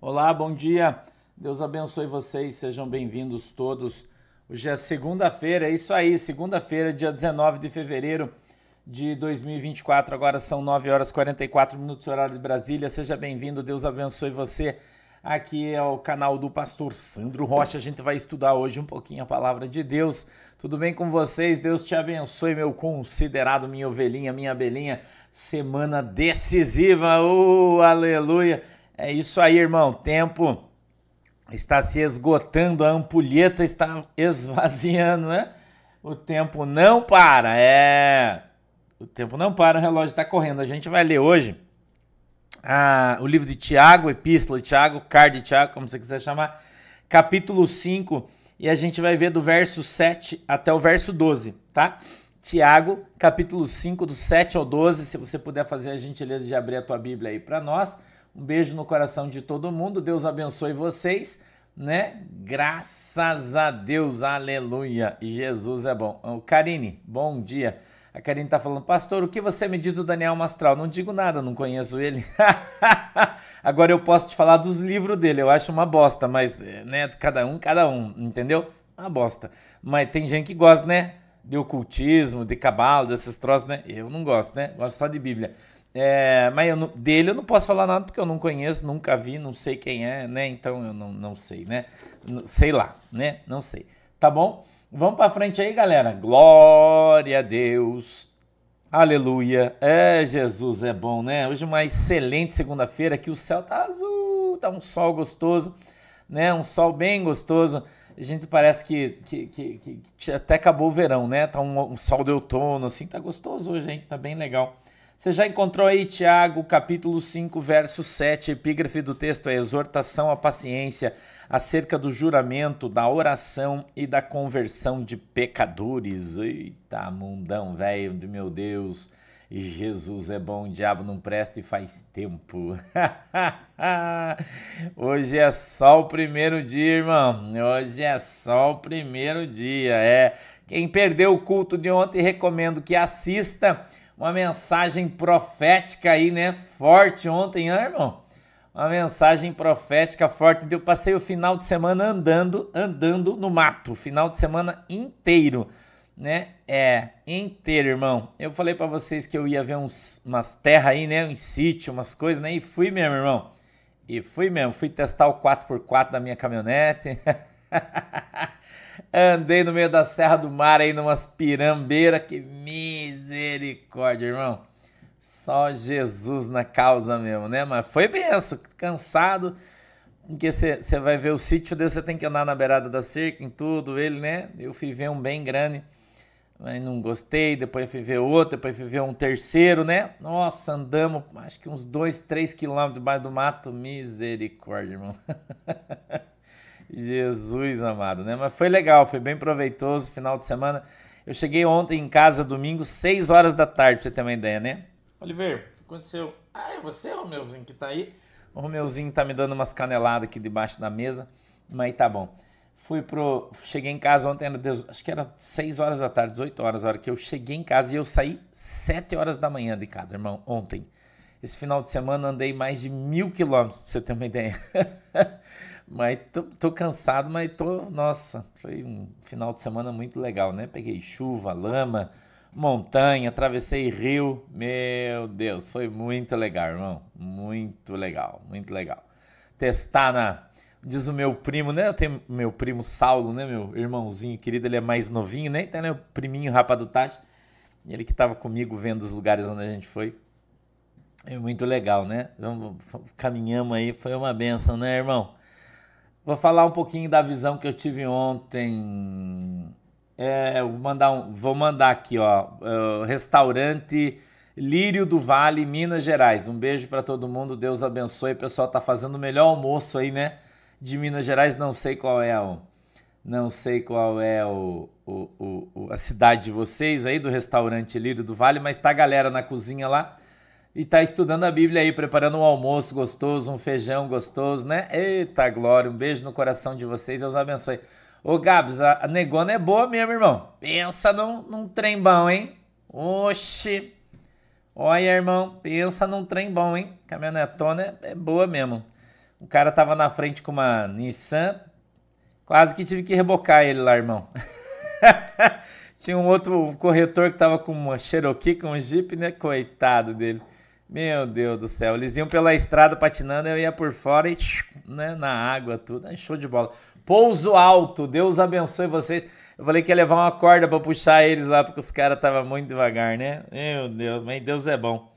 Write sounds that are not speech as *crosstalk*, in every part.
Olá, bom dia. Deus abençoe vocês, sejam bem-vindos todos. Hoje é segunda-feira, é isso aí, segunda-feira, dia 19 de fevereiro de 2024. Agora são 9 horas e 44 minutos, horário de Brasília. Seja bem-vindo, Deus abençoe você. Aqui é o canal do pastor Sandro Rocha. A gente vai estudar hoje um pouquinho a palavra de Deus. Tudo bem com vocês? Deus te abençoe, meu considerado, minha ovelhinha, minha abelhinha. Semana decisiva, oh, aleluia! É isso aí, irmão. Tempo está se esgotando, a ampulheta está esvaziando, né? O tempo não para, é. O tempo não para, o relógio está correndo. A gente vai ler hoje ah, o livro de Tiago, Epístola de Tiago, Card de Tiago, como você quiser chamar, capítulo 5, e a gente vai ver do verso 7 até o verso 12, tá? Tiago, capítulo 5, do 7 ao 12. Se você puder fazer a gentileza de abrir a tua Bíblia aí para nós. Um beijo no coração de todo mundo. Deus abençoe vocês, né? Graças a Deus, aleluia. E Jesus é bom. O Karine, bom dia. A Karine tá falando, pastor, o que você me diz do Daniel Mastral? Não digo nada, não conheço ele. *laughs* Agora eu posso te falar dos livros dele, eu acho uma bosta, mas, né, cada um, cada um, entendeu? Uma bosta. Mas tem gente que gosta, né? De ocultismo, de cabalo, desses troços, né? Eu não gosto, né? Gosto só de Bíblia. É, mas eu, dele eu não posso falar nada porque eu não conheço, nunca vi, não sei quem é, né? Então eu não, não sei, né? Sei lá, né? Não sei. Tá bom? Vamos para frente aí, galera. Glória a Deus. Aleluia. É, Jesus é bom, né? Hoje uma excelente segunda-feira que o céu tá azul, tá um sol gostoso, né? Um sol bem gostoso. A gente parece que, que, que, que até acabou o verão, né? Tá um, um sol de outono, assim, tá gostoso hoje, hein? Tá bem legal. Você já encontrou aí Tiago, capítulo 5, verso 7, epígrafe do texto é exortação à paciência acerca do juramento, da oração e da conversão de pecadores. Eita, mundão velho de meu Deus. Jesus é bom, o diabo não presta e faz tempo. *laughs* Hoje é só o primeiro dia, irmão. Hoje é só o primeiro dia. É. Quem perdeu o culto de ontem, recomendo que assista uma mensagem profética aí, né? Forte ontem, né, irmão? Uma mensagem profética forte. Eu passei o final de semana andando, andando no mato, final de semana inteiro, né? É, inteiro, irmão. Eu falei para vocês que eu ia ver uns, umas terras aí, né? Um sítio, umas coisas, né? E fui mesmo, irmão. E fui mesmo. Fui testar o 4x4 da minha caminhonete. *laughs* Andei no meio da Serra do Mar aí, numas pirambeiras. Que misericórdia, irmão. Só Jesus na causa mesmo, né? Mas foi benção, cansado. Porque você vai ver o sítio dele, você tem que andar na beirada da cerca, em tudo, ele, né? Eu fui ver um bem grande, mas não gostei. Depois fui ver outro, depois fui ver um terceiro, né? Nossa, andamos acho que uns dois, três quilômetros debaixo do mato. Misericórdia, irmão. *laughs* Jesus amado, né? Mas foi legal, foi bem proveitoso final de semana. Eu cheguei ontem em casa, domingo, 6 horas da tarde, pra você ter uma ideia, né? Oliver, o que aconteceu? Ah, é você, Romeuzinho, que tá aí? O Romeuzinho tá me dando umas caneladas aqui debaixo da mesa, mas tá bom. Fui pro. Cheguei em casa ontem, era, acho que era 6 horas da tarde, 18 horas, a hora que eu cheguei em casa e eu saí 7 horas da manhã de casa, irmão, ontem. Esse final de semana andei mais de mil quilômetros, pra você ter uma ideia. *laughs* Mas tô, tô, cansado, mas tô. Nossa, foi um final de semana muito legal, né? Peguei chuva, lama, montanha, atravessei rio. Meu Deus, foi muito legal, irmão. Muito legal, muito legal. Testar na. Diz o meu primo, né? Eu tenho meu primo Saulo, né? Meu irmãozinho querido, ele é mais novinho, né? Então, né? O priminho rapaz do Tacho. Ele que tava comigo vendo os lugares onde a gente foi. É muito legal, né? Caminhamos aí, foi uma benção, né, irmão? Vou falar um pouquinho da visão que eu tive ontem. É, vou, mandar um, vou mandar aqui, ó. Uh, restaurante Lírio do Vale, Minas Gerais. Um beijo para todo mundo. Deus abençoe. O pessoal tá fazendo o melhor almoço aí, né? De Minas Gerais. Não sei qual é o. Não sei qual é o, o, o, a cidade de vocês aí, do restaurante Lírio do Vale, mas tá a galera na cozinha lá e tá estudando a Bíblia aí, preparando um almoço gostoso, um feijão gostoso, né? Eita glória, um beijo no coração de vocês, Deus abençoe. Ô Gabs, a negona é boa mesmo, irmão. Pensa num, num trem bom, hein? Oxi. Olha, irmão, pensa num trem bom, hein? Caminhonetona é, é boa mesmo. O cara tava na frente com uma Nissan, quase que tive que rebocar ele lá, irmão. *laughs* Tinha um outro corretor que tava com uma Cherokee, com um Jeep, né? Coitado dele. Meu Deus do céu. Eles iam pela estrada patinando, eu ia por fora e né, na água, tudo. Show de bola. Pouso alto. Deus abençoe vocês. Eu falei que ia levar uma corda para puxar eles lá, porque os caras estavam muito devagar, né? Meu Deus, mas Deus é bom.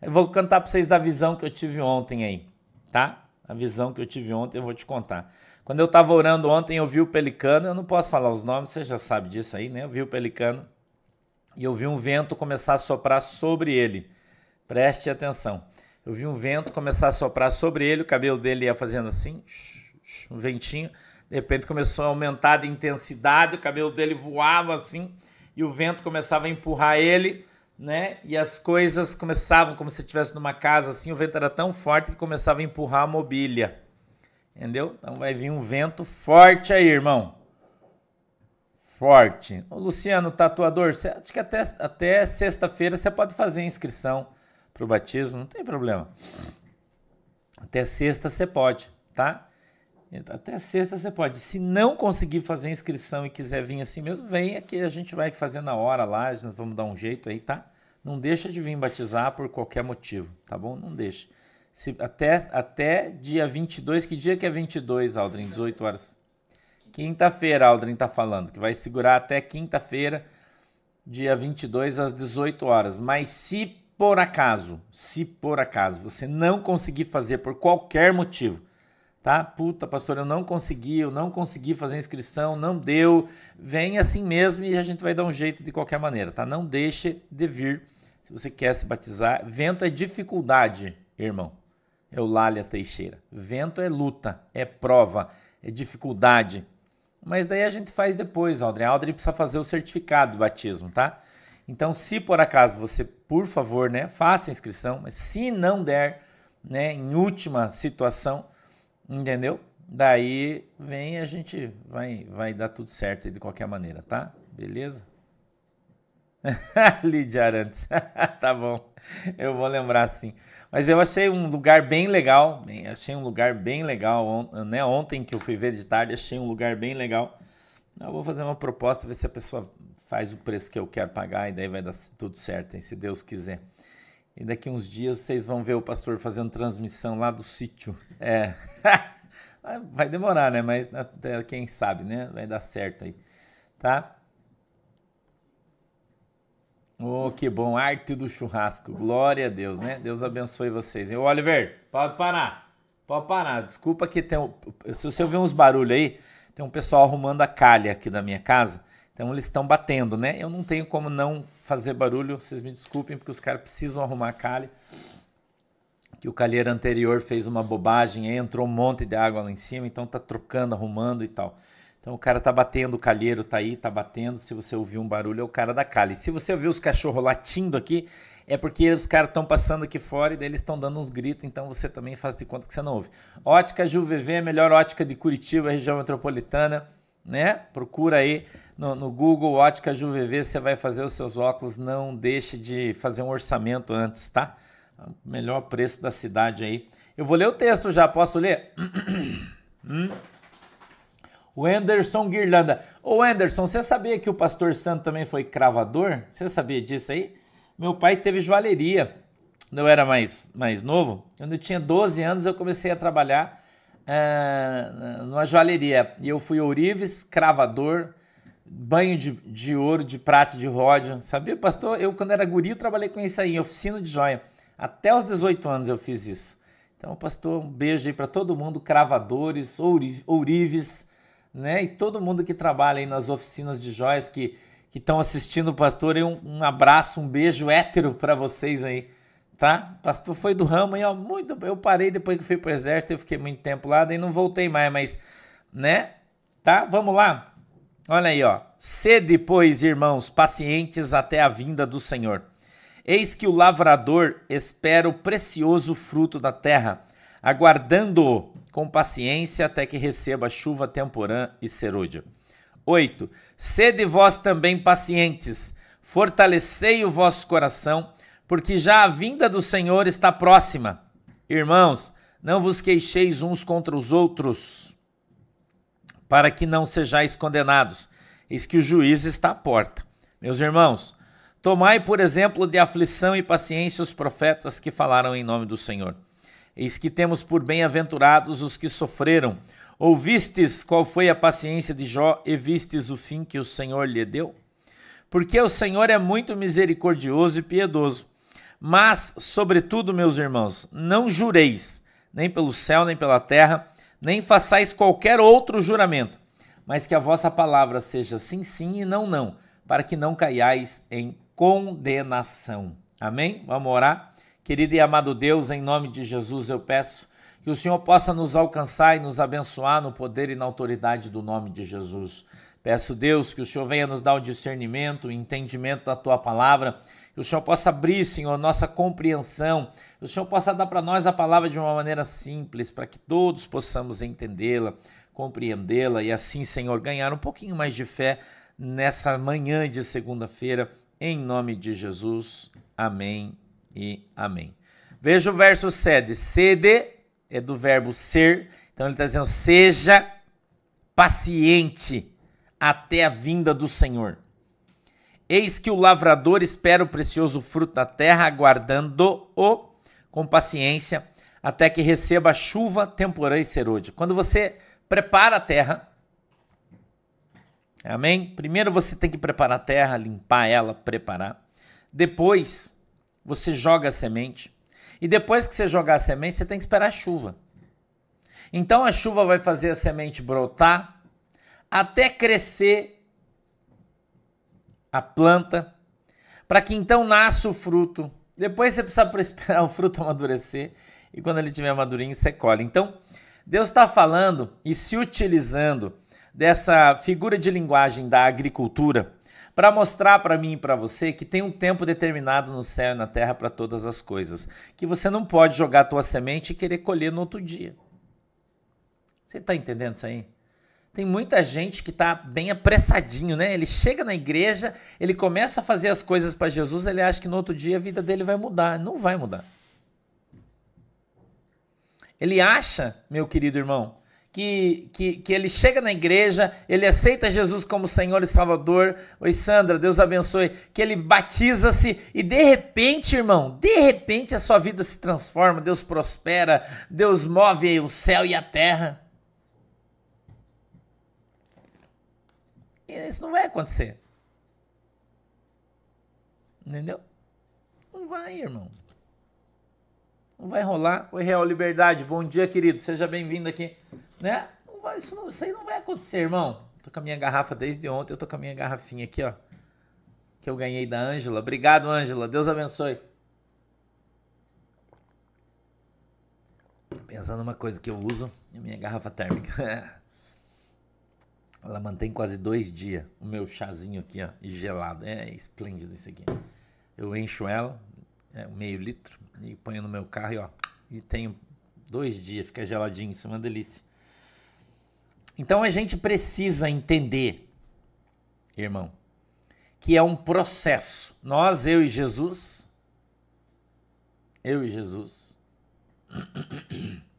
Eu vou cantar para vocês da visão que eu tive ontem aí, tá? A visão que eu tive ontem eu vou te contar. Quando eu estava orando ontem, eu vi o pelicano, eu não posso falar os nomes, você já sabe disso aí, né? Eu vi o pelicano e eu vi um vento começar a soprar sobre ele. Preste atenção. Eu vi um vento começar a soprar sobre ele, o cabelo dele ia fazendo assim, um ventinho. De repente começou a aumentar de intensidade, o cabelo dele voava assim, e o vento começava a empurrar ele, né? E as coisas começavam como se estivesse numa casa assim, o vento era tão forte que começava a empurrar a mobília. Entendeu? Então vai vir um vento forte aí, irmão. Forte. Ô, Luciano, tatuador, você, acho que até, até sexta-feira você pode fazer inscrição para o batismo, não tem problema. Até sexta você pode, tá? Até sexta você pode. Se não conseguir fazer inscrição e quiser vir assim mesmo, vem aqui, a gente vai fazer na hora lá, vamos dar um jeito aí, tá? Não deixa de vir batizar por qualquer motivo, tá bom? Não deixa. Se, até, até dia 22, que dia que é 22, Aldrin? 18 horas. Quinta-feira, Aldrin tá falando, que vai segurar até quinta-feira, dia 22 às 18 horas. Mas se por acaso, se por acaso você não conseguir fazer por qualquer motivo, tá? Puta, pastor, eu não consegui, eu não consegui fazer inscrição, não deu. Vem assim mesmo e a gente vai dar um jeito de qualquer maneira, tá? Não deixe de vir se você quer se batizar. Vento é dificuldade, irmão. Eulália Teixeira. Vento é luta, é prova, é dificuldade. Mas daí a gente faz depois, Aldrin. A Aldrin precisa fazer o certificado do batismo, tá? Então, se por acaso você, por favor, né, faça a inscrição, mas se não der, né, em última situação, entendeu? Daí vem a gente vai vai dar tudo certo de qualquer maneira, tá? Beleza? *laughs* Lídia Arantes. *laughs* tá bom. Eu vou lembrar sim. Mas eu achei um lugar bem legal. Achei um lugar bem legal. Né? Ontem que eu fui ver de tarde, achei um lugar bem legal. Eu vou fazer uma proposta, ver se a pessoa faz o preço que eu quero pagar e daí vai dar tudo certo, hein, se Deus quiser. E daqui uns dias vocês vão ver o pastor fazendo transmissão lá do sítio. É. *laughs* vai demorar, né? Mas até quem sabe, né? Vai dar certo aí. Tá? Oh, que bom. Arte do churrasco. Glória a Deus, né? Deus abençoe vocês. E Oliver, pode parar. Pode parar. Desculpa que tem. Se você ouvir uns barulhos aí, tem um pessoal arrumando a calha aqui da minha casa. Então eles estão batendo, né? Eu não tenho como não fazer barulho, vocês me desculpem, porque os caras precisam arrumar a calha. Que o calheiro anterior fez uma bobagem, entrou um monte de água lá em cima, então tá trocando, arrumando e tal. Então o cara tá batendo, o calheiro tá aí, tá batendo. Se você ouvir um barulho, é o cara da calha. Se você ouvir os cachorros latindo aqui, é porque os caras estão passando aqui fora e daí eles estão dando uns gritos, então você também faz de conta que você não ouve. Ótica JuVV, melhor ótica de Curitiba, região metropolitana, né? Procura aí no, no Google Ótica JuVV, você vai fazer os seus óculos, não deixe de fazer um orçamento antes, tá? Melhor preço da cidade aí. Eu vou ler o texto já, posso ler? *clears throat* hum? O Anderson Guirlanda. Ô Anderson, você sabia que o pastor Santo também foi cravador? Você sabia disso aí? Meu pai teve joalheria quando eu era mais, mais novo. Quando eu tinha 12 anos, eu comecei a trabalhar uh, numa joalheria. E eu fui ourives, cravador, banho de, de ouro, de prata, de ródio. Sabia, pastor? Eu, quando era guri, trabalhei com isso aí, em oficina de joia. Até os 18 anos eu fiz isso. Então, pastor, um beijo aí para todo mundo, cravadores, ourives, né? E todo mundo que trabalha aí nas oficinas de joias que estão assistindo o pastor. Um, um abraço, um beijo hétero para vocês aí, tá? Pastor foi do ramo e ó, muito, eu parei depois que fui pro exército, eu fiquei muito tempo lá, daí não voltei mais, mas, né? Tá? Vamos lá. Olha aí, ó. Sede, pois, irmãos, pacientes até a vinda do Senhor. Eis que o lavrador espera o precioso fruto da terra, aguardando-o com paciência até que receba chuva temporã e serúdia. 8. Sede vós também pacientes, fortalecei o vosso coração, porque já a vinda do Senhor está próxima. Irmãos, Não vos queixeis uns contra os outros, para que não sejais condenados. Eis que o juiz está à porta. Meus irmãos, tomai por exemplo de aflição e paciência os profetas que falaram em nome do Senhor. Eis que temos por bem-aventurados os que sofreram. Ouvistes qual foi a paciência de Jó e vistes o fim que o Senhor lhe deu? Porque o Senhor é muito misericordioso e piedoso. Mas, sobretudo, meus irmãos, não jureis, nem pelo céu, nem pela terra, nem façais qualquer outro juramento, mas que a vossa palavra seja sim, sim e não, não, para que não caiais em condenação. Amém? Vamos orar? Querido e amado Deus, em nome de Jesus eu peço que o Senhor possa nos alcançar e nos abençoar no poder e na autoridade do nome de Jesus. Peço, Deus, que o Senhor venha nos dar o discernimento, o entendimento da tua palavra, que o Senhor possa abrir, Senhor, nossa compreensão, que o Senhor possa dar para nós a palavra de uma maneira simples, para que todos possamos entendê-la, compreendê-la e assim, Senhor, ganhar um pouquinho mais de fé nessa manhã de segunda-feira, em nome de Jesus. Amém e amém. Veja o verso 7. Sede é do verbo ser. Então ele está dizendo: seja paciente até a vinda do Senhor. Eis que o lavrador espera o precioso fruto da terra, aguardando-o com paciência, até que receba chuva temporã e serôdia. Quando você prepara a terra, amém? Primeiro você tem que preparar a terra, limpar ela, preparar. Depois você joga a semente. E depois que você jogar a semente, você tem que esperar a chuva. Então a chuva vai fazer a semente brotar até crescer a planta, para que então nasça o fruto. Depois você precisa *laughs* esperar o fruto amadurecer e quando ele tiver madurinho você colhe. Então Deus está falando e se utilizando dessa figura de linguagem da agricultura para mostrar para mim e para você que tem um tempo determinado no céu e na terra para todas as coisas, que você não pode jogar a tua semente e querer colher no outro dia. Você está entendendo isso aí? Tem muita gente que está bem apressadinho, né? Ele chega na igreja, ele começa a fazer as coisas para Jesus, ele acha que no outro dia a vida dele vai mudar. Não vai mudar. Ele acha, meu querido irmão, que, que, que ele chega na igreja, ele aceita Jesus como Senhor e Salvador. Oi, Sandra, Deus abençoe. Que ele batiza-se e de repente, irmão, de repente a sua vida se transforma, Deus prospera, Deus move o céu e a terra. E isso não vai acontecer. Entendeu? Não vai, irmão. Não vai rolar. Oi, Real Liberdade. Bom dia, querido. Seja bem-vindo aqui né? Não vai, isso, não, isso aí não vai acontecer, irmão. Tô com a minha garrafa desde ontem, eu tô com a minha garrafinha aqui, ó. Que eu ganhei da Ângela. Obrigado, Ângela. Deus abençoe. Pensando numa coisa que eu uso, minha garrafa térmica. *laughs* Ela mantém quase dois dias o meu chazinho aqui, ó, gelado. É esplêndido isso aqui. Eu encho ela, é, meio litro, e ponho no meu carro e ó, e tenho dois dias, fica geladinho, isso é uma delícia. Então a gente precisa entender, irmão, que é um processo. Nós, eu e Jesus, eu e Jesus. *clears throat*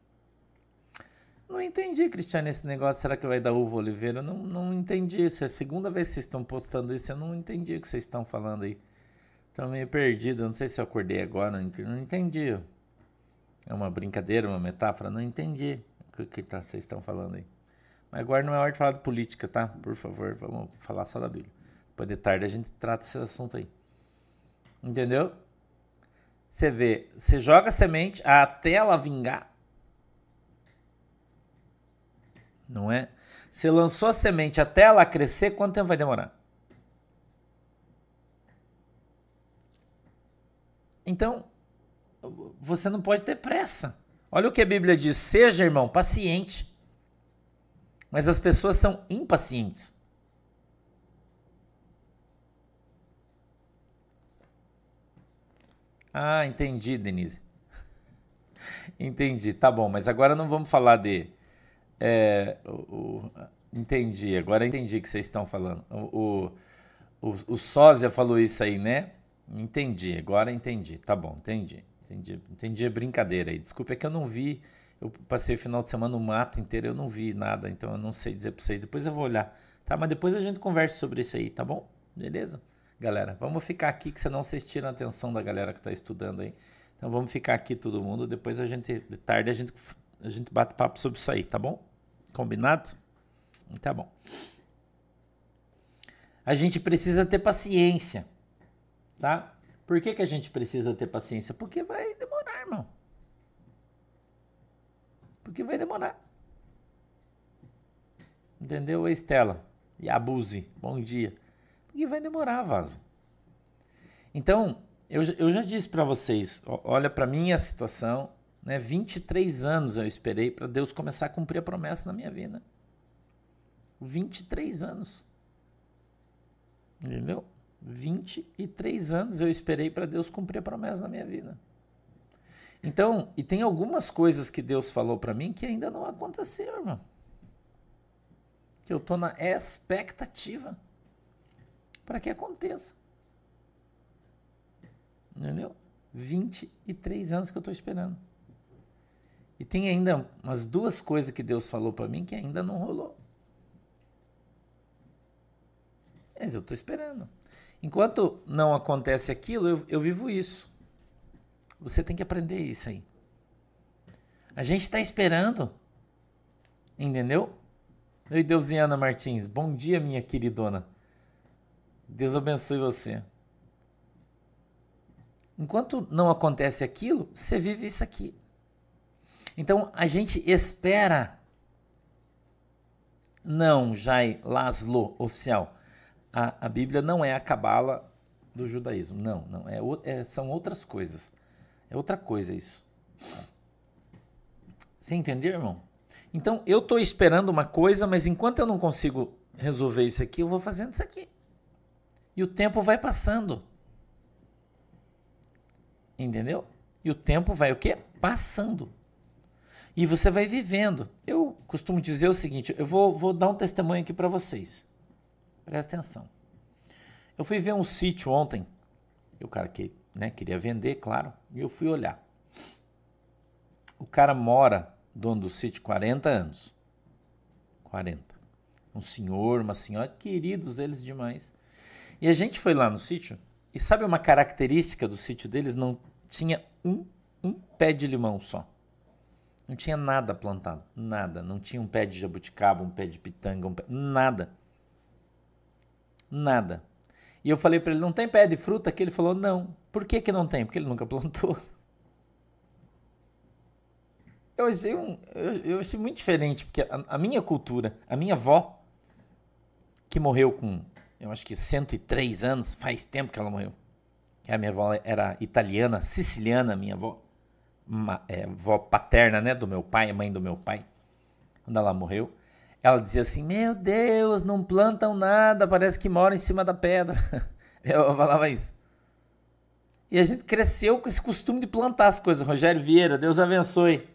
Não entendi, Cristiano, esse negócio. Será que vai dar uva oliveira? Não, não entendi. Se é a segunda vez que vocês estão postando isso, eu não entendi o que vocês estão falando aí. Estou meio perdido. Não sei se eu acordei agora. Não entendi. É uma brincadeira, uma metáfora? Não entendi o que, tá, vocês estão falando aí. Mas agora não é hora de falar de política, tá? Por favor, vamos falar só da Bíblia. Depois de tarde a gente trata esse assunto aí. Entendeu? Você vê, você joga semente até ela vingar. Não é? Você lançou a semente até ela crescer, quanto tempo vai demorar? Então, você não pode ter pressa. Olha o que a Bíblia diz: seja, irmão, paciente. Mas as pessoas são impacientes. Ah, entendi, Denise. *laughs* entendi, tá bom, mas agora não vamos falar de. É, o, o, entendi, agora entendi o que vocês estão falando. O, o, o, Sósia falou isso aí, né? Entendi, agora entendi. Tá bom, entendi. Entendi, entendi a brincadeira aí. Desculpa, é que eu não vi eu passei o final de semana no mato inteiro, eu não vi nada, então eu não sei dizer para vocês. Depois eu vou olhar, tá? Mas depois a gente conversa sobre isso aí, tá bom? Beleza? Galera, vamos ficar aqui, que senão vocês tiram a atenção da galera que está estudando aí. Então vamos ficar aqui todo mundo, depois a gente, de tarde a gente, a gente bate papo sobre isso aí, tá bom? Combinado? Tá bom. A gente precisa ter paciência, tá? Por que, que a gente precisa ter paciência? Porque vai demorar, irmão. Porque vai demorar. Entendeu, Estela? E abuse. Bom dia. Porque vai demorar, vaso. Então, eu, eu já disse para vocês, olha para minha situação, né? 23 anos eu esperei para Deus começar a cumprir a promessa na minha vida. 23 anos. Entendeu? 23 anos eu esperei para Deus cumprir a promessa na minha vida. Então, e tem algumas coisas que Deus falou para mim que ainda não aconteceram, irmão. Que eu tô na expectativa para que aconteça. Entendeu? 23 anos que eu estou esperando. E tem ainda umas duas coisas que Deus falou para mim que ainda não rolou. Mas eu estou esperando. Enquanto não acontece aquilo, eu, eu vivo isso. Você tem que aprender isso aí. A gente está esperando. Entendeu? Oi, Deusiana Martins. Bom dia, minha queridona. Deus abençoe você. Enquanto não acontece aquilo, você vive isso aqui. Então a gente espera. Não, Jai Laszlo, oficial a, a Bíblia não é a cabala do judaísmo. Não, não. É, é, são outras coisas. É outra coisa isso. Você entendeu, irmão? Então eu estou esperando uma coisa, mas enquanto eu não consigo resolver isso aqui, eu vou fazendo isso aqui. E o tempo vai passando. Entendeu? E o tempo vai o quê? Passando. E você vai vivendo. Eu costumo dizer o seguinte: eu vou, vou dar um testemunho aqui para vocês. Presta atenção. Eu fui ver um sítio ontem. O cara que né, queria vender, claro. E eu fui olhar. O cara mora, dono do sítio, 40 anos. 40. Um senhor, uma senhora, queridos eles demais. E a gente foi lá no sítio. E sabe uma característica do sítio deles? Não tinha um, um pé de limão só. Não tinha nada plantado. Nada. Não tinha um pé de jabuticaba, um pé de pitanga, um pé, nada. Nada. E eu falei para ele, não tem pé de fruta? Que ele falou, não. Por que, que não tem? Porque ele nunca plantou. *laughs* Eu achei, um, eu, eu achei muito diferente, porque a, a, minha cultura, a minha avó, que morreu com, eu acho que 103 anos, faz tempo que ela morreu. A minha avó era italiana, siciliana, minha avó. É, avó paterna, né, do meu pai, mãe do meu pai. Quando ela morreu, ela dizia assim: Meu Deus, não plantam nada, parece que moram em cima da pedra. *laughs* Eu falava isso. E a gente cresceu com esse costume de plantar as coisas. Rogério Vieira, Deus abençoe.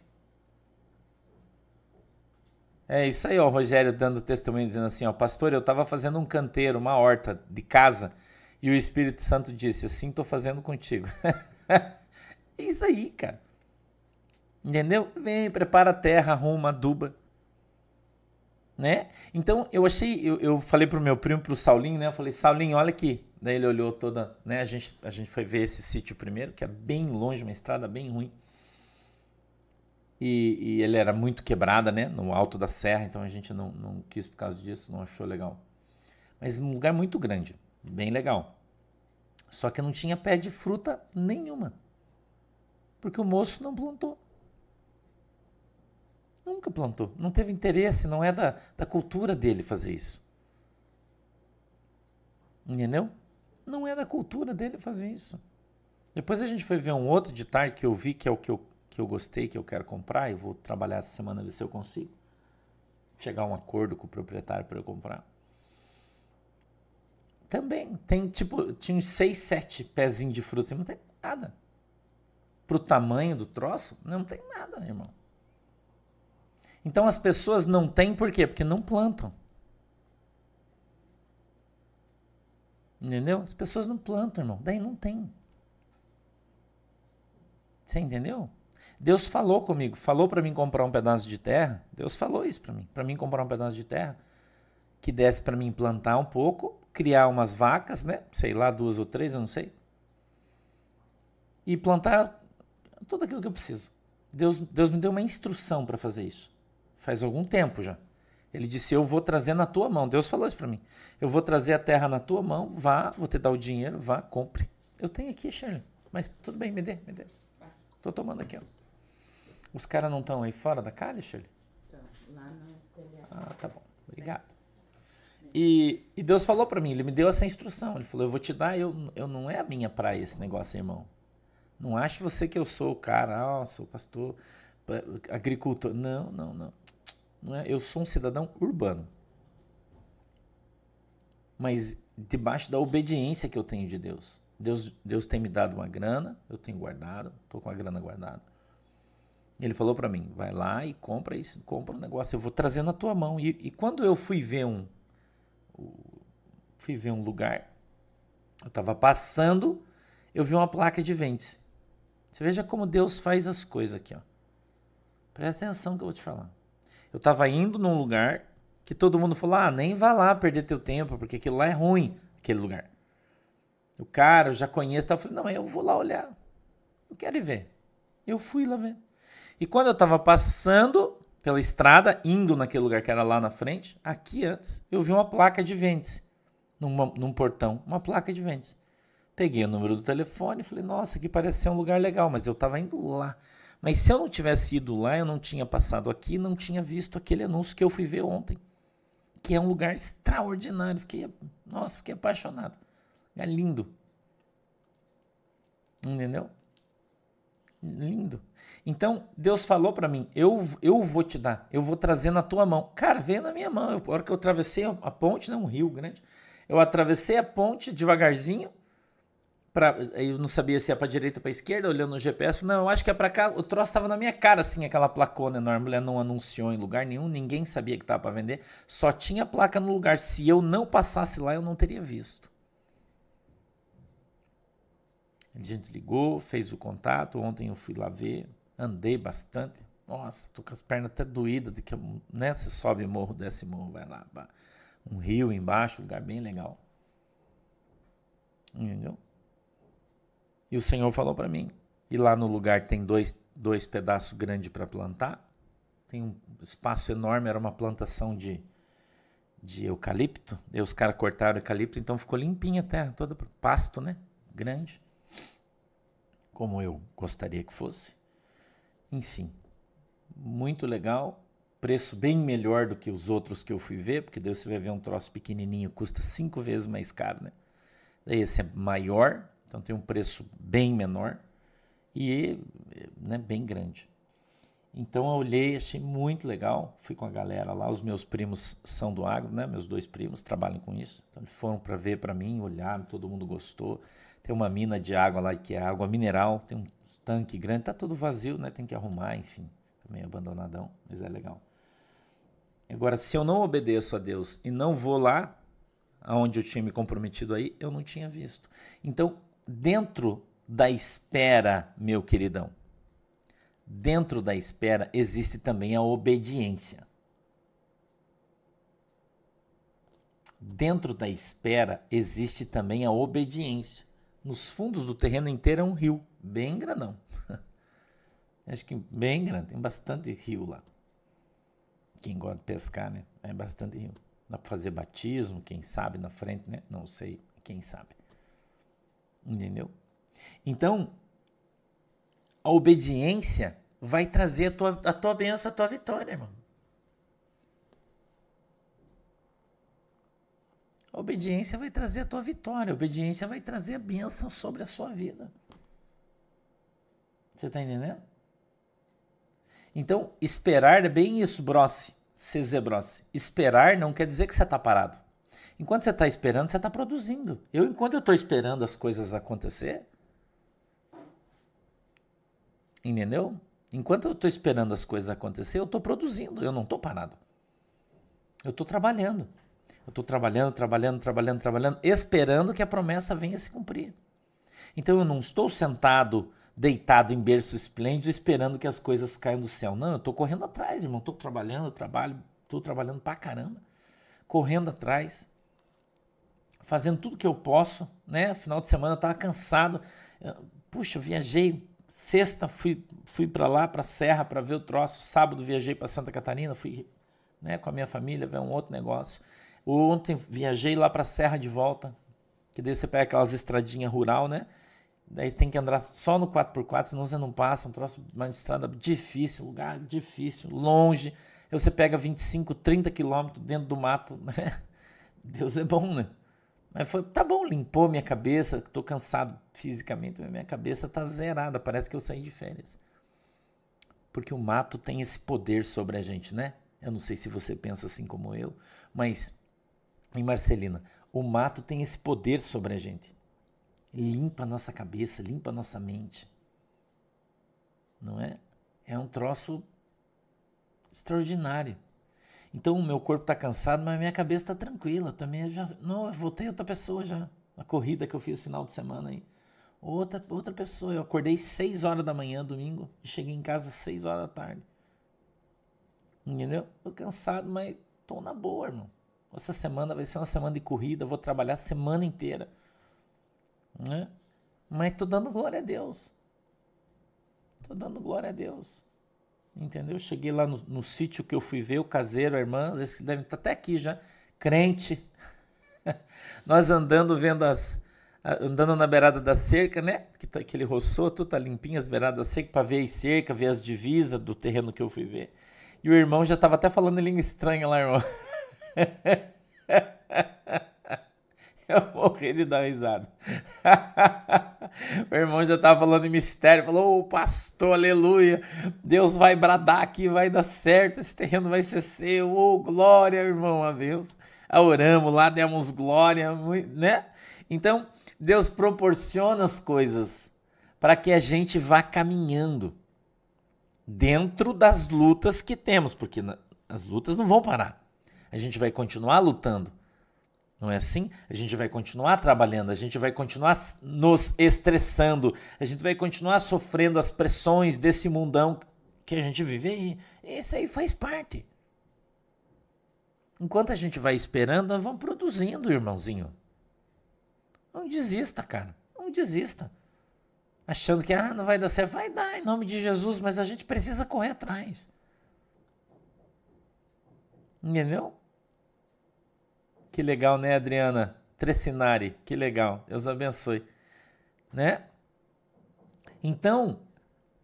É isso aí, ó, Rogério dando testemunho, dizendo assim, ó, pastor, eu estava fazendo um canteiro, uma horta de casa, e o Espírito Santo disse, assim estou fazendo contigo. *laughs* é isso aí, cara. Entendeu? Vem, prepara a terra, arruma, aduba né? Então eu achei, eu, eu falei pro meu primo, pro Saulinho, né? Eu falei, Saulinho, olha aqui. Daí ele olhou toda, né? A gente, a gente foi ver esse sítio primeiro, que é bem longe, uma estrada bem ruim. E, e, ele era muito quebrada, né? No alto da serra, então a gente não, não quis por causa disso, não achou legal. Mas um lugar muito grande, bem legal. Só que não tinha pé de fruta nenhuma. Porque o moço não plantou. Nunca plantou. Não teve interesse, não é da, da cultura dele fazer isso. Entendeu? Não é da cultura dele fazer isso. Depois a gente foi ver um outro de tarde que eu vi que é o que eu, que eu gostei, que eu quero comprar. Eu vou trabalhar essa semana ver se eu consigo chegar a um acordo com o proprietário para eu comprar. Também tem tipo, tinha uns 6, 7 pezinhos de fruta, não tem nada. Pro tamanho do troço, não tem nada, irmão. Então as pessoas não têm por quê? Porque não plantam. Entendeu? As pessoas não plantam, irmão. Daí não tem. Você entendeu? Deus falou comigo, falou para mim comprar um pedaço de terra. Deus falou isso para mim, para mim comprar um pedaço de terra que desse para mim plantar um pouco, criar umas vacas, né? Sei lá, duas ou três, eu não sei. E plantar tudo aquilo que eu preciso. Deus, Deus me deu uma instrução para fazer isso. Faz algum tempo já. Ele disse: Eu vou trazer na tua mão. Deus falou isso para mim. Eu vou trazer a terra na tua mão. Vá, vou te dar o dinheiro. Vá, compre. Eu tenho aqui, Shirley. Mas tudo bem, me dê, me dê. Tô tomando aqui, ó. Os caras não estão aí fora da calha, Shirley? Estão, lá no. Ah, tá bom. Obrigado. E, e Deus falou para mim, ele me deu essa instrução. Ele falou: Eu vou te dar, eu, eu não é a minha praia esse negócio, irmão. Não ache você que eu sou o cara, ah, sou pastor, agricultor. Não, não, não. É. Eu sou um cidadão urbano. Mas debaixo da obediência que eu tenho de Deus. Deus, Deus tem me dado uma grana, eu tenho guardado, estou com a grana guardada. Ele falou para mim, vai lá e compra isso, compra um negócio, eu vou trazer na tua mão. E, e quando eu fui ver um, fui ver um lugar, eu estava passando, eu vi uma placa de vende Você veja como Deus faz as coisas aqui, ó. Presta atenção que eu vou te falar. Eu estava indo num lugar que todo mundo falou: ah, nem vá lá perder teu tempo, porque aquilo lá é ruim, aquele lugar. O cara, eu já conheço, tá? eu falei: não, eu vou lá olhar. Eu quero ir ver. Eu fui lá ver. E quando eu estava passando pela estrada, indo naquele lugar que era lá na frente, aqui antes, eu vi uma placa de vendas num, num portão, uma placa de vendas. Peguei o número do telefone e falei, nossa, aqui parece ser um lugar legal, mas eu estava indo lá. Mas se eu não tivesse ido lá, eu não tinha passado aqui, não tinha visto aquele anúncio que eu fui ver ontem. Que é um lugar extraordinário. Fiquei, nossa, fiquei apaixonado. É lindo. Entendeu? Lindo. Então, Deus falou para mim: eu, eu vou te dar, eu vou trazer na tua mão. Cara, veio na minha mão. Eu, a hora que eu atravessei a ponte, né, um rio grande, eu atravessei a ponte devagarzinho. Pra, eu não sabia se ia para direita ou para esquerda, olhando no GPS. Não, eu acho que é para cá. O troço estava na minha cara, assim, aquela placona enorme. A mulher não anunciou em lugar nenhum, ninguém sabia que estava para vender. Só tinha placa no lugar. Se eu não passasse lá, eu não teria visto. A gente ligou, fez o contato. Ontem eu fui lá ver, andei bastante. Nossa, tô com as pernas até doídas de que né, você sobe morro, desce morro, vai lá. Um rio embaixo, lugar bem legal. Entendeu? E o Senhor falou para mim. E lá no lugar tem dois, dois pedaços grandes para plantar. Tem um espaço enorme, era uma plantação de, de eucalipto. E os caras cortaram eucalipto, então ficou limpinha a terra, toda pasto, né? Grande como eu gostaria que fosse. Enfim, muito legal. Preço bem melhor do que os outros que eu fui ver, porque daí você vai ver um troço pequenininho, custa cinco vezes mais caro, né? Daí esse é maior, então tem um preço bem menor e né, bem grande. Então eu olhei, achei muito legal. Fui com a galera lá, os meus primos são do agro, né? Meus dois primos trabalham com isso. Então eles foram para ver para mim, olharam, todo mundo gostou. Tem uma mina de água lá que é água mineral, tem um tanque grande, tá tudo vazio, né? Tem que arrumar, enfim, tá meio abandonadão, mas é legal. Agora, se eu não obedeço a Deus e não vou lá aonde eu tinha me comprometido aí, eu não tinha visto. Então, dentro da espera, meu queridão, dentro da espera existe também a obediência. Dentro da espera existe também a obediência nos fundos do terreno inteiro é um rio, bem grandão. *laughs* Acho que bem grande, tem bastante rio lá. Quem gosta de pescar, né? É bastante rio. Dá para fazer batismo, quem sabe na frente, né? Não sei, quem sabe. Entendeu? Então, a obediência vai trazer a tua, a tua bênção, a tua vitória, irmão. A obediência vai trazer a tua vitória, a obediência vai trazer a bênção sobre a sua vida. Você está entendendo? Então, esperar é bem isso, brosse, Cezebrosse. Esperar não quer dizer que você está parado. Enquanto você está esperando, você está produzindo. Eu, enquanto eu estou esperando as coisas acontecer, entendeu? Enquanto eu estou esperando as coisas acontecer, eu estou produzindo, eu não estou parado. Eu estou trabalhando. Eu estou trabalhando, trabalhando, trabalhando, trabalhando, esperando que a promessa venha se cumprir. Então eu não estou sentado deitado em berço esplêndido, esperando que as coisas caiam do céu. Não, eu estou correndo atrás, irmão. Estou trabalhando, trabalho, estou trabalhando pra caramba. Correndo atrás, fazendo tudo que eu posso, né? Final de semana eu estava cansado. Puxa, eu viajei sexta, fui, fui para lá, para Serra, para ver o troço. Sábado viajei para Santa Catarina, fui né, com a minha família ver um outro negócio. Ontem viajei lá para Serra de volta, que daí você pega aquelas estradinhas rural, né? Daí tem que andar só no 4x4, senão você não passa. Um troço, uma estrada difícil, lugar difícil, longe. Aí você pega 25, 30 quilômetros dentro do mato, né? *laughs* Deus é bom, né? Mas foi, tá bom, limpou minha cabeça, tô cansado fisicamente, minha cabeça tá zerada, parece que eu saí de férias. Porque o mato tem esse poder sobre a gente, né? Eu não sei se você pensa assim como eu, mas em Marcelina, o mato tem esse poder sobre a gente limpa a nossa cabeça, limpa a nossa mente. Não é? É um troço extraordinário. Então o meu corpo está cansado, mas minha cabeça está tranquila. Também já, não, eu voltei outra pessoa já. Na corrida que eu fiz final de semana aí. Outra, outra pessoa. Eu acordei 6 horas da manhã, domingo, e cheguei em casa 6 horas da tarde. Entendeu? Tô cansado, mas tô na boa, irmão. Essa semana vai ser uma semana de corrida, vou trabalhar a semana inteira. Né? Mas estou dando glória a Deus. Estou dando glória a Deus. Entendeu? Cheguei lá no, no sítio que eu fui ver, o caseiro, a irmã, eles devem estar até aqui já, crente. *laughs* Nós andando, vendo as. Andando na beirada da cerca, né? Que, tá, que ele roçou, tudo tá limpinho, as beiradas da cerca, para ver as cerca, ver as divisas do terreno que eu fui ver. E o irmão já estava até falando em língua estranha lá, irmão. *laughs* *laughs* Eu morri de dar risada. *laughs* Meu irmão já estava falando em mistério, falou: Ô oh, pastor, aleluia, Deus vai bradar aqui, vai dar certo, esse terreno vai ser seu, ô oh, glória, irmão, a Deus. Oramos lá, demos glória, né? Então, Deus proporciona as coisas para que a gente vá caminhando dentro das lutas que temos, porque as lutas não vão parar. A gente vai continuar lutando. Não é assim? A gente vai continuar trabalhando, a gente vai continuar nos estressando, a gente vai continuar sofrendo as pressões desse mundão que a gente vive aí. Isso aí faz parte. Enquanto a gente vai esperando, nós vamos produzindo, irmãozinho. Não desista, cara. Não desista. Achando que ah, não vai dar certo. Vai dar em nome de Jesus, mas a gente precisa correr atrás. Entendeu? Que legal, né, Adriana? Trecinari, que legal. Deus abençoe. Né? Então,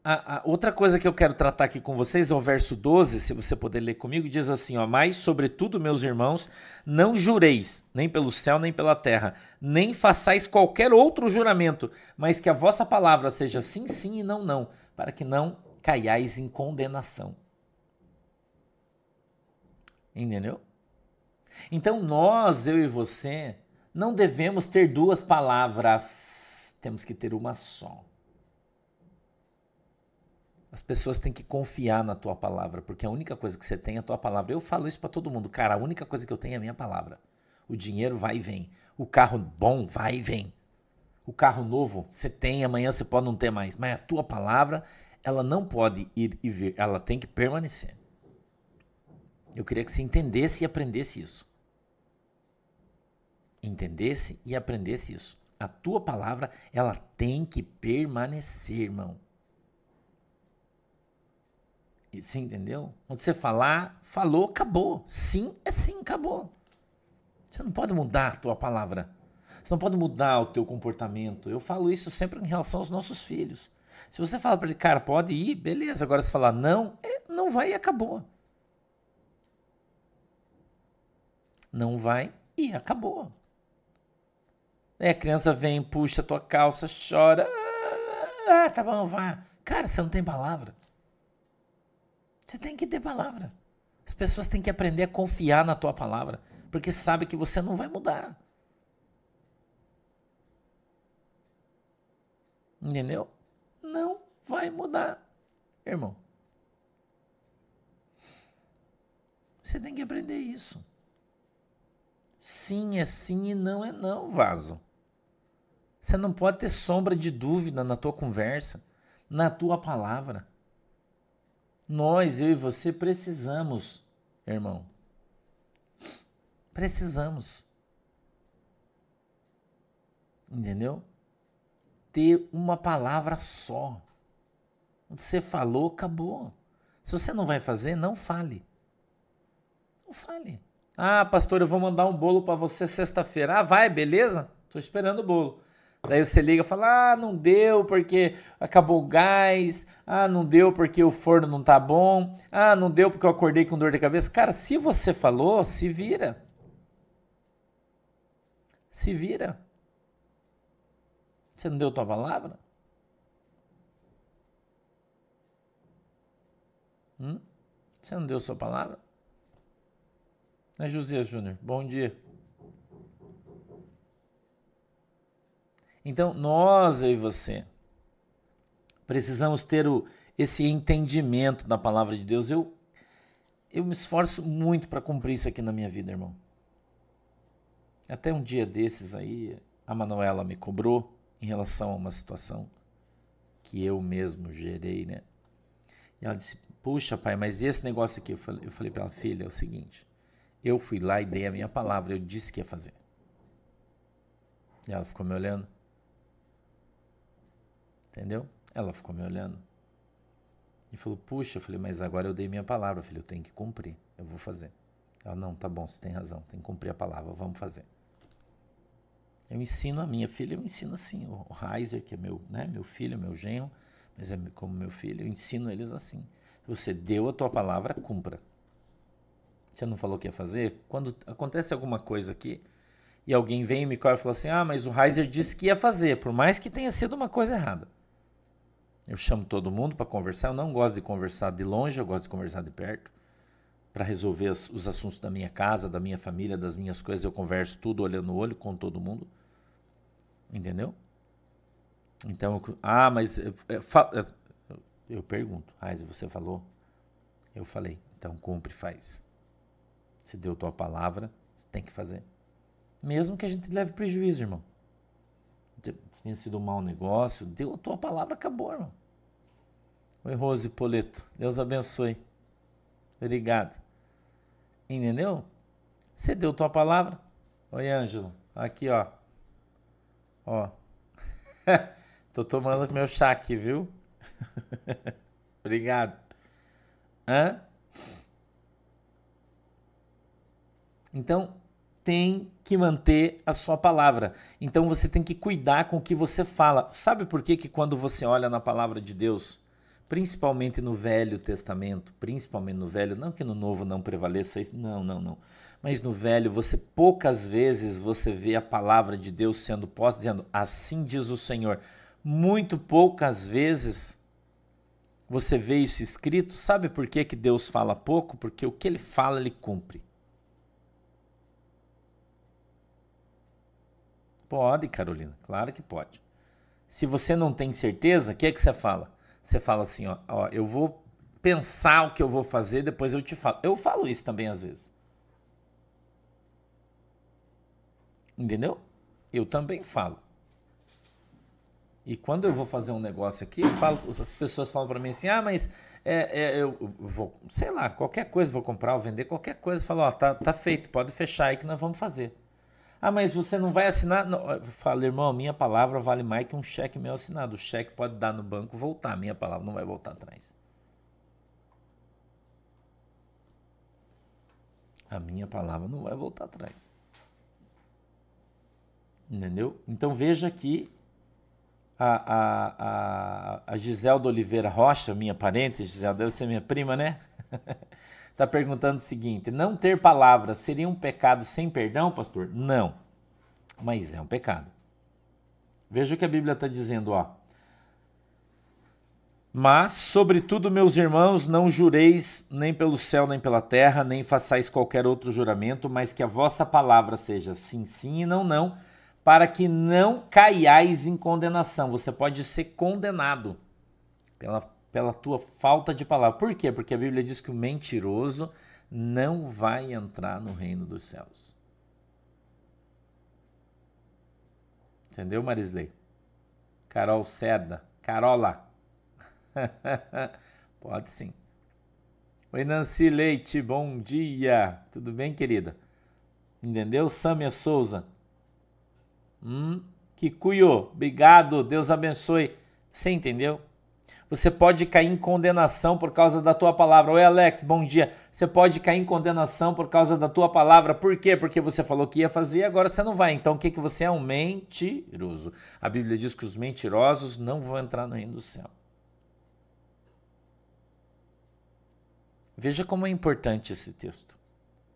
a, a, outra coisa que eu quero tratar aqui com vocês é o verso 12, se você puder ler comigo, diz assim: ó, Mas, sobretudo, meus irmãos, não jureis, nem pelo céu, nem pela terra, nem façais qualquer outro juramento, mas que a vossa palavra seja sim, sim e não, não, para que não caiais em condenação. Entendeu? Então nós, eu e você, não devemos ter duas palavras, temos que ter uma só. As pessoas têm que confiar na tua palavra, porque a única coisa que você tem é a tua palavra. Eu falo isso para todo mundo, cara, a única coisa que eu tenho é a minha palavra. O dinheiro vai e vem. O carro bom vai e vem. O carro novo você tem, amanhã você pode não ter mais, mas a tua palavra, ela não pode ir e vir, ela tem que permanecer. Eu queria que você entendesse e aprendesse isso. Entendesse e aprendesse isso. A tua palavra, ela tem que permanecer, irmão. Você entendeu? Quando você falar, falou, acabou. Sim é sim, acabou. Você não pode mudar a tua palavra. Você não pode mudar o teu comportamento. Eu falo isso sempre em relação aos nossos filhos. Se você fala para ele, cara, pode ir, beleza. Agora se falar não, é, não vai e acabou. Não vai e acabou. É, a criança vem, puxa tua calça, chora. Ah, tá bom, vá. Cara, você não tem palavra. Você tem que ter palavra. As pessoas têm que aprender a confiar na tua palavra, porque sabe que você não vai mudar. Entendeu? Não vai mudar, irmão. Você tem que aprender isso. Sim é sim e não é não, vaso. Você não pode ter sombra de dúvida na tua conversa. na tua palavra. Nós, eu e você, precisamos, irmão. Precisamos. Entendeu? Ter uma palavra só. Você falou, acabou. Se você não vai fazer, não fale. Não fale. Ah, pastor, eu vou mandar um bolo para você sexta-feira. Ah, vai, beleza? Tô esperando o bolo. Daí você liga e fala: Ah, não deu porque acabou o gás. Ah, não deu porque o forno não tá bom. Ah, não deu porque eu acordei com dor de cabeça. Cara, se você falou, se vira. Se vira. Você não deu tua palavra? Hum? Você não deu sua palavra? É José Júnior, bom dia. Então, nós e você precisamos ter o, esse entendimento da palavra de Deus. Eu, eu me esforço muito para cumprir isso aqui na minha vida, irmão. Até um dia desses aí, a Manuela me cobrou em relação a uma situação que eu mesmo gerei, né? E ela disse: Puxa, pai, mas esse negócio aqui? Eu falei, eu falei para ela: Filha, é o seguinte. Eu fui lá e dei a minha palavra, eu disse que ia fazer. E ela ficou me olhando. Entendeu? Ela ficou me olhando. E falou: Puxa, eu falei, mas agora eu dei minha palavra, filho, eu tenho que cumprir, eu vou fazer. Ela: Não, tá bom, você tem razão, tem que cumprir a palavra, vamos fazer. Eu ensino a minha filha, eu ensino assim, o Heiser, que é meu, né, meu filho, meu genro, mas é como meu filho, eu ensino eles assim. Você deu a tua palavra, cumpra. Você não falou que ia fazer? Quando acontece alguma coisa aqui e alguém vem e me corre e fala assim: Ah, mas o Heiser disse que ia fazer, por mais que tenha sido uma coisa errada. Eu chamo todo mundo para conversar. Eu não gosto de conversar de longe, eu gosto de conversar de perto. Para resolver os, os assuntos da minha casa, da minha família, das minhas coisas, eu converso tudo olhando no olho com todo mundo. Entendeu? Então, ah, mas eu, eu, eu pergunto, Raiz, você falou? Eu falei, então cumpre faz. Você deu tua palavra, você tem que fazer. Mesmo que a gente leve prejuízo, irmão. Tenha sido um mau negócio, deu a tua palavra, acabou, irmão. Oi, Rose Poleto. Deus abençoe. Obrigado. Entendeu? Você deu tua palavra. Oi, Ângelo. Aqui, ó. Ó. *laughs* Tô tomando meu chá aqui, viu? *laughs* Obrigado. Hã? Então, tem que manter a sua palavra. Então, você tem que cuidar com o que você fala. Sabe por que, que quando você olha na palavra de Deus, principalmente no Velho Testamento, principalmente no Velho, não que no Novo não prevaleça isso, não, não, não. Mas no Velho, você poucas vezes você vê a palavra de Deus sendo posta dizendo: "Assim diz o Senhor". Muito poucas vezes você vê isso escrito. Sabe por que, que Deus fala pouco? Porque o que ele fala, ele cumpre. Pode, Carolina, claro que pode. Se você não tem certeza, o que é que você fala? Você fala assim, ó, ó, eu vou pensar o que eu vou fazer, depois eu te falo. Eu falo isso também às vezes. Entendeu? Eu também falo. E quando eu vou fazer um negócio aqui, falo, as pessoas falam para mim assim: ah, mas é, é, eu vou, sei lá, qualquer coisa, vou comprar ou vender, qualquer coisa. Eu falo: ó, tá, tá feito, pode fechar aí que nós vamos fazer. Ah, mas você não vai assinar? Não. Eu falo, irmão, minha palavra vale mais que um cheque meu assinado. O cheque pode dar no banco voltar, minha palavra não vai voltar atrás. A minha palavra não vai voltar atrás. Entendeu? Então veja que a, a, a, a Giselda Oliveira Rocha, minha parente, Gisela, deve ser minha prima, né? *laughs* Está perguntando o seguinte: não ter palavras seria um pecado sem perdão, pastor? Não, mas é um pecado. Veja o que a Bíblia está dizendo, ó. Mas, sobretudo, meus irmãos, não jureis nem pelo céu, nem pela terra, nem façais qualquer outro juramento, mas que a vossa palavra seja sim, sim e não, não para que não caiais em condenação. Você pode ser condenado pela, pela tua falta de palavra. Por quê? Porque a Bíblia diz que o mentiroso não vai entrar no reino dos céus. Entendeu, Marisley? Carol Cerda. Carola. *laughs* Pode sim. Oi, Nancy Leite, bom dia. Tudo bem, querida? Entendeu? Samia Souza. Hum, Kikuyo, obrigado. Deus abençoe. Você entendeu? Você pode cair em condenação por causa da tua palavra. Oi, Alex, bom dia. Você pode cair em condenação por causa da tua palavra. Por quê? Porque você falou que ia fazer e agora você não vai. Então, o que, que você é? Um mentiroso. A Bíblia diz que os mentirosos não vão entrar no reino do céu. Veja como é importante esse texto.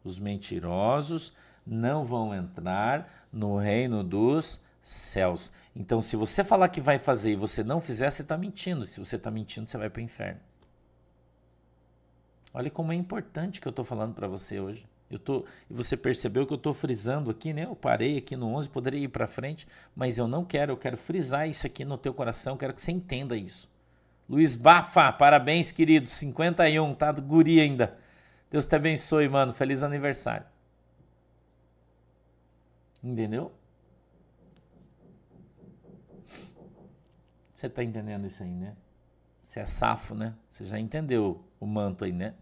Os mentirosos não vão entrar no reino dos céus. Então, se você falar que vai fazer e você não fizer, você está mentindo. Se você está mentindo, você vai para o inferno. Olha como é importante que eu estou falando para você hoje. Eu tô, e você percebeu que eu estou frisando aqui, né? Eu parei aqui no 11, poderia ir para frente, mas eu não quero. Eu quero frisar isso aqui no teu coração. Quero que você entenda isso. Luiz Bafa, parabéns, querido. 51, tá do guri ainda. Deus te abençoe, mano. Feliz aniversário. Entendeu? Você está entendendo isso aí, né? Você é safo, né? Você já entendeu o manto aí, né?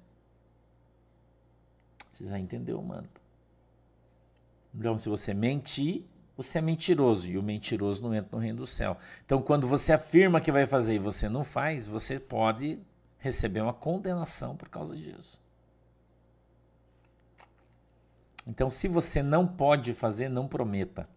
Você já entendeu o manto. Então, se você mentir, você é mentiroso. E o mentiroso não entra no reino do céu. Então, quando você afirma que vai fazer e você não faz, você pode receber uma condenação por causa disso. Então, se você não pode fazer, não prometa.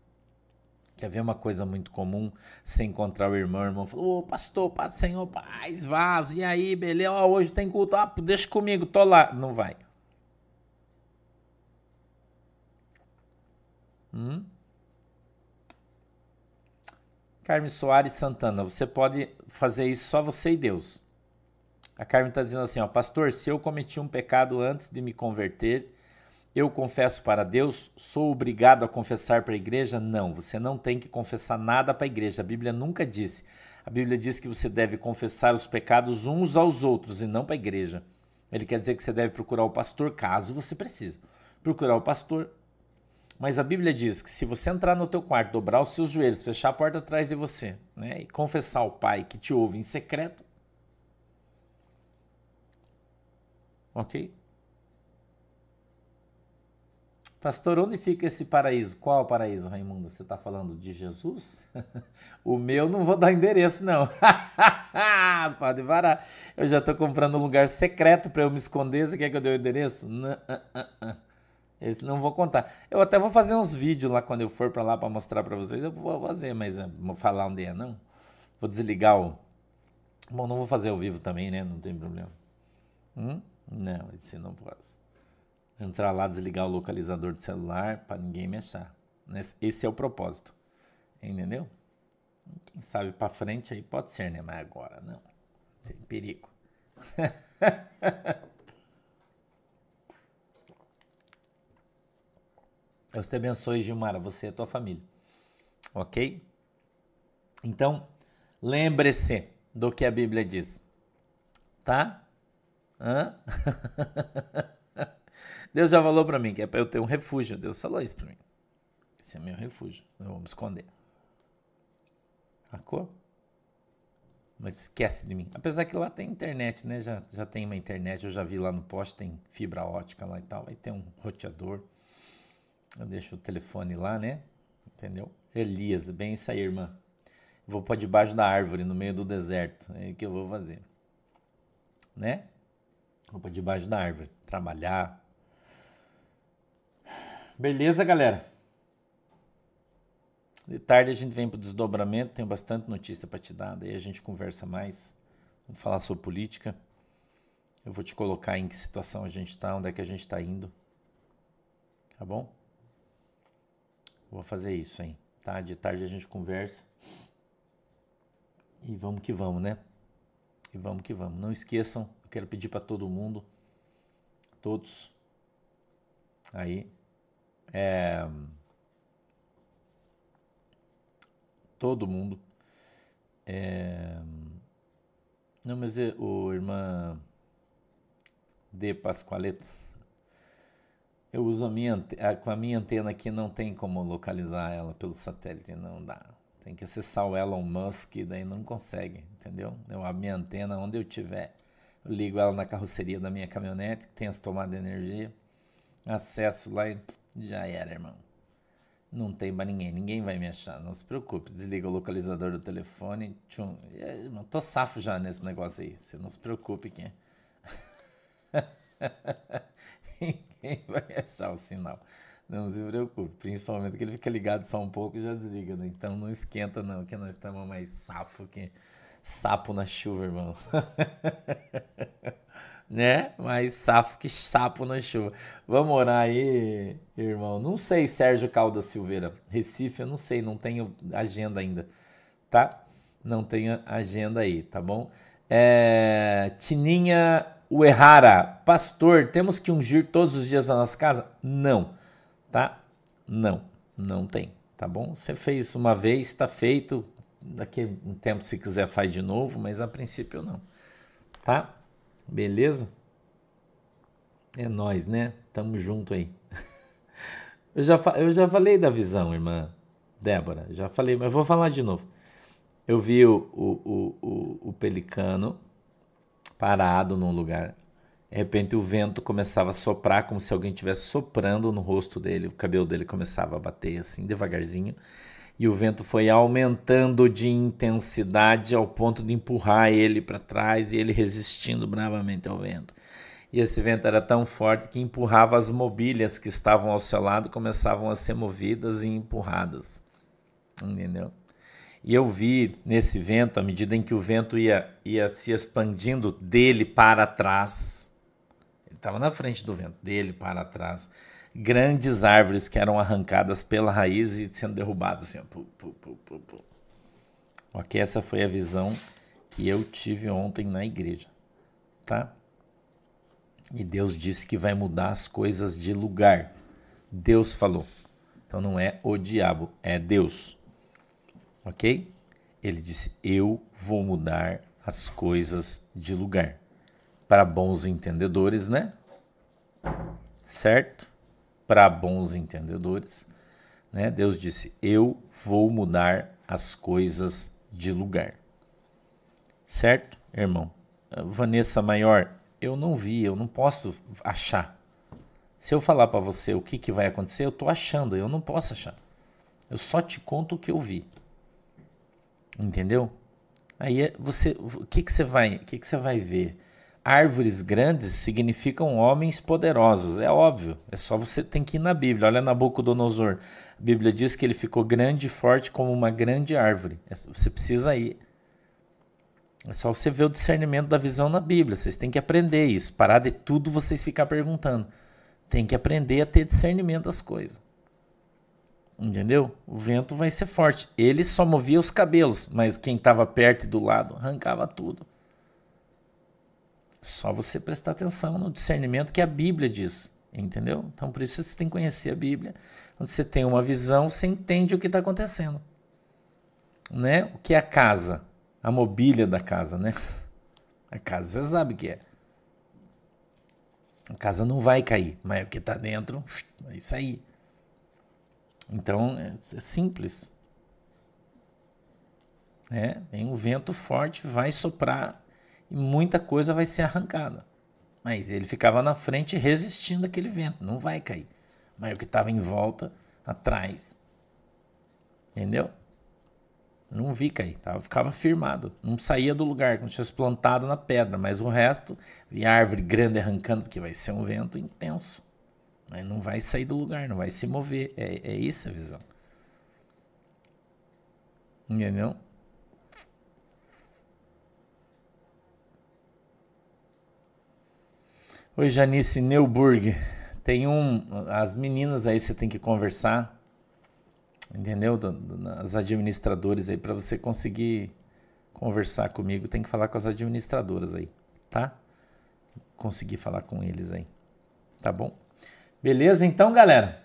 Quer ver uma coisa muito comum? Você encontrar o irmão, o irmão falou, ô pastor, Pai do Senhor, paz, vaso, e aí, beleza? Ó, hoje tem culto, deixa comigo, tô lá. Não vai. Hum? Carmen Soares Santana, você pode fazer isso só você e Deus. A Carmen está dizendo assim, ó, pastor, se eu cometi um pecado antes de me converter eu confesso para Deus? Sou obrigado a confessar para a igreja? Não, você não tem que confessar nada para a igreja. A Bíblia nunca disse. A Bíblia diz que você deve confessar os pecados uns aos outros e não para a igreja. Ele quer dizer que você deve procurar o pastor caso você precise. Procurar o pastor. Mas a Bíblia diz que se você entrar no teu quarto, dobrar os seus joelhos, fechar a porta atrás de você, né, e confessar ao Pai que te ouve em secreto, ok? Pastor, onde fica esse paraíso? Qual paraíso, Raimundo? Você está falando de Jesus? *laughs* o meu não vou dar endereço, não. *laughs* Pode parar. Eu já estou comprando um lugar secreto para eu me esconder. Você quer que eu dê o endereço? Não, uh, uh, uh. não vou contar. Eu até vou fazer uns vídeos lá quando eu for para lá para mostrar para vocês. Eu vou fazer, mas eh, vou falar onde é, não. Vou desligar o. Bom, não vou fazer ao vivo também, né? Não tem problema. Hum? Não, esse não posso entrar lá, desligar o localizador do celular para ninguém me achar. Esse é o propósito. Entendeu? Quem sabe para frente aí pode ser, né? Mas agora não. Tem perigo. *laughs* Deus te abençoe, Gilmara, você e a tua família. Ok? Então, lembre-se do que a Bíblia diz. Tá? Hã? *laughs* Deus já falou para mim que é para eu ter um refúgio. Deus falou isso para mim. Esse é meu refúgio. Eu vou me esconder. Sacou? Mas esquece de mim. Apesar que lá tem internet, né? Já, já tem uma internet. Eu já vi lá no poste, tem fibra ótica lá e tal. Aí tem um roteador. Eu deixo o telefone lá, né? Entendeu? Elias, bem isso aí, irmã. Vou para debaixo da árvore, no meio do deserto. É o que eu vou fazer. Né? Vou para debaixo da árvore. Trabalhar, Beleza, galera? De tarde a gente vem para o desdobramento, tem bastante notícia para te dar, daí a gente conversa mais. Vamos falar sobre política. Eu vou te colocar em que situação a gente está, onde é que a gente está indo. Tá bom? Vou fazer isso, hein? Tá? De tarde a gente conversa. E vamos que vamos, né? E vamos que vamos. Não esqueçam, eu quero pedir para todo mundo, todos aí, é, todo mundo. É, não, mas é, o irmã de Pascoaleto, eu uso a minha com a minha antena aqui não tem como localizar ela pelo satélite, não dá. Tem que acessar o Elon Musk, daí não consegue, entendeu? Eu, a minha antena, onde eu tiver, eu ligo ela na carroceria da minha caminhonete, que tem as tomadas de energia, acesso lá e já era, irmão. Não tem pra ninguém, ninguém vai me achar, não se preocupe. Desliga o localizador do telefone, tchum. Eu tô safo já nesse negócio aí, você não se preocupe que *laughs* ninguém vai achar o sinal. Não se preocupe, principalmente que ele fica ligado só um pouco e já desliga, né? Então não esquenta não, que nós estamos mais safo que sapo na chuva, irmão. *laughs* né? Mais safo que sapo na chuva. Vamos orar aí, irmão. Não sei, Sérgio Caldas Silveira. Recife, eu não sei, não tenho agenda ainda, tá? Não tenho agenda aí, tá bom? É... Tininha Uerrara, pastor, temos que ungir todos os dias na nossa casa? Não tá? Não, não tem, tá bom? Você fez uma vez, está feito. Daqui um tempo, se quiser, faz de novo, mas a princípio não, tá? Beleza? É nós, né? Tamo junto aí. *laughs* eu, já, eu já falei da visão, irmã Débora, já falei, mas vou falar de novo. Eu vi o, o, o, o pelicano parado num lugar de repente o vento começava a soprar como se alguém estivesse soprando no rosto dele, o cabelo dele começava a bater assim devagarzinho, e o vento foi aumentando de intensidade ao ponto de empurrar ele para trás e ele resistindo bravamente ao vento. E esse vento era tão forte que empurrava as mobílias que estavam ao seu lado, começavam a ser movidas e empurradas. Entendeu? E eu vi nesse vento, à medida em que o vento ia, ia se expandindo dele para trás, estava na frente do vento, dele para trás. Grandes árvores que eram arrancadas pela raiz e sendo derrubadas assim, ó, pu, pu, pu, Ok, essa foi a visão que eu tive ontem na igreja, tá? E Deus disse que vai mudar as coisas de lugar. Deus falou. Então não é o diabo, é Deus. Ok? Ele disse: Eu vou mudar as coisas de lugar para bons entendedores, né? Certo? Para bons entendedores, né? Deus disse: Eu vou mudar as coisas de lugar. Certo, irmão? Vanessa Maior, eu não vi, eu não posso achar. Se eu falar para você o que, que vai acontecer, eu estou achando, eu não posso achar. Eu só te conto o que eu vi. Entendeu? Aí é você, o que, que você vai, o que, que você vai ver? Árvores grandes significam homens poderosos, é óbvio. É só você tem que ir na Bíblia. Olha Nabucodonosor. A Bíblia diz que ele ficou grande e forte como uma grande árvore. É você precisa ir. É só você ver o discernimento da visão na Bíblia. Vocês têm que aprender isso. Parar de tudo vocês ficar perguntando. Tem que aprender a ter discernimento das coisas. Entendeu? O vento vai ser forte. Ele só movia os cabelos, mas quem estava perto e do lado arrancava tudo. Só você prestar atenção no discernimento que a Bíblia diz, entendeu? Então por isso você tem que conhecer a Bíblia. Quando você tem uma visão, você entende o que está acontecendo. Né? O que é a casa? A mobília da casa, né? *laughs* A casa você sabe o que é. A casa não vai cair, mas o que está dentro *sniffs* vai sair. Então é, é simples. É, vem um vento forte, vai soprar e muita coisa vai ser arrancada. Mas ele ficava na frente resistindo aquele vento, não vai cair. Mas o que estava em volta, atrás, entendeu? Não vi cair, tava, ficava firmado, não saía do lugar, como se tivesse plantado na pedra, mas o resto, vi árvore grande arrancando, porque vai ser um vento intenso. Mas não vai sair do lugar, não vai se mover. É, é isso a visão. Entendeu? Oi, Janice Neuburg. Tem um. As meninas aí você tem que conversar, entendeu? As administradoras aí, para você conseguir conversar comigo, tem que falar com as administradoras aí, tá? Conseguir falar com eles aí, tá bom? Beleza, então, galera?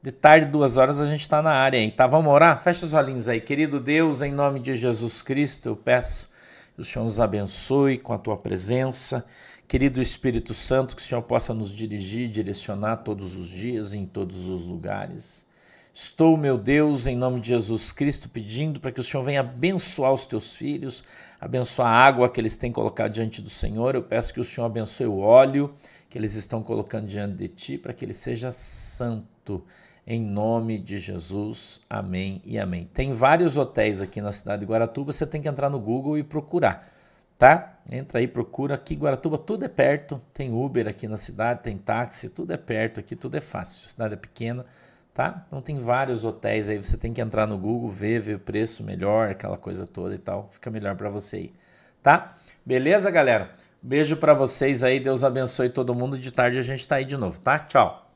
De tarde, duas horas, a gente está na área aí, tá? Vamos orar? Fecha os olhinhos aí. Querido Deus, em nome de Jesus Cristo, eu peço que o Senhor nos abençoe com a tua presença Querido Espírito Santo, que o Senhor possa nos dirigir, direcionar todos os dias, em todos os lugares. Estou, meu Deus, em nome de Jesus Cristo, pedindo para que o Senhor venha abençoar os teus filhos, abençoar a água que eles têm colocado diante do Senhor. Eu peço que o Senhor abençoe o óleo que eles estão colocando diante de ti, para que ele seja santo. Em nome de Jesus, amém e amém. Tem vários hotéis aqui na cidade de Guaratuba, você tem que entrar no Google e procurar, tá? Entra aí, procura. Aqui Guaratuba tudo é perto, tem Uber aqui na cidade, tem táxi, tudo é perto aqui, tudo é fácil. A cidade é pequena, tá? Então tem vários hotéis aí, você tem que entrar no Google, ver, ver o preço melhor, aquela coisa toda e tal. Fica melhor para você aí, tá? Beleza, galera? Beijo para vocês aí, Deus abençoe todo mundo. De tarde a gente tá aí de novo, tá? Tchau.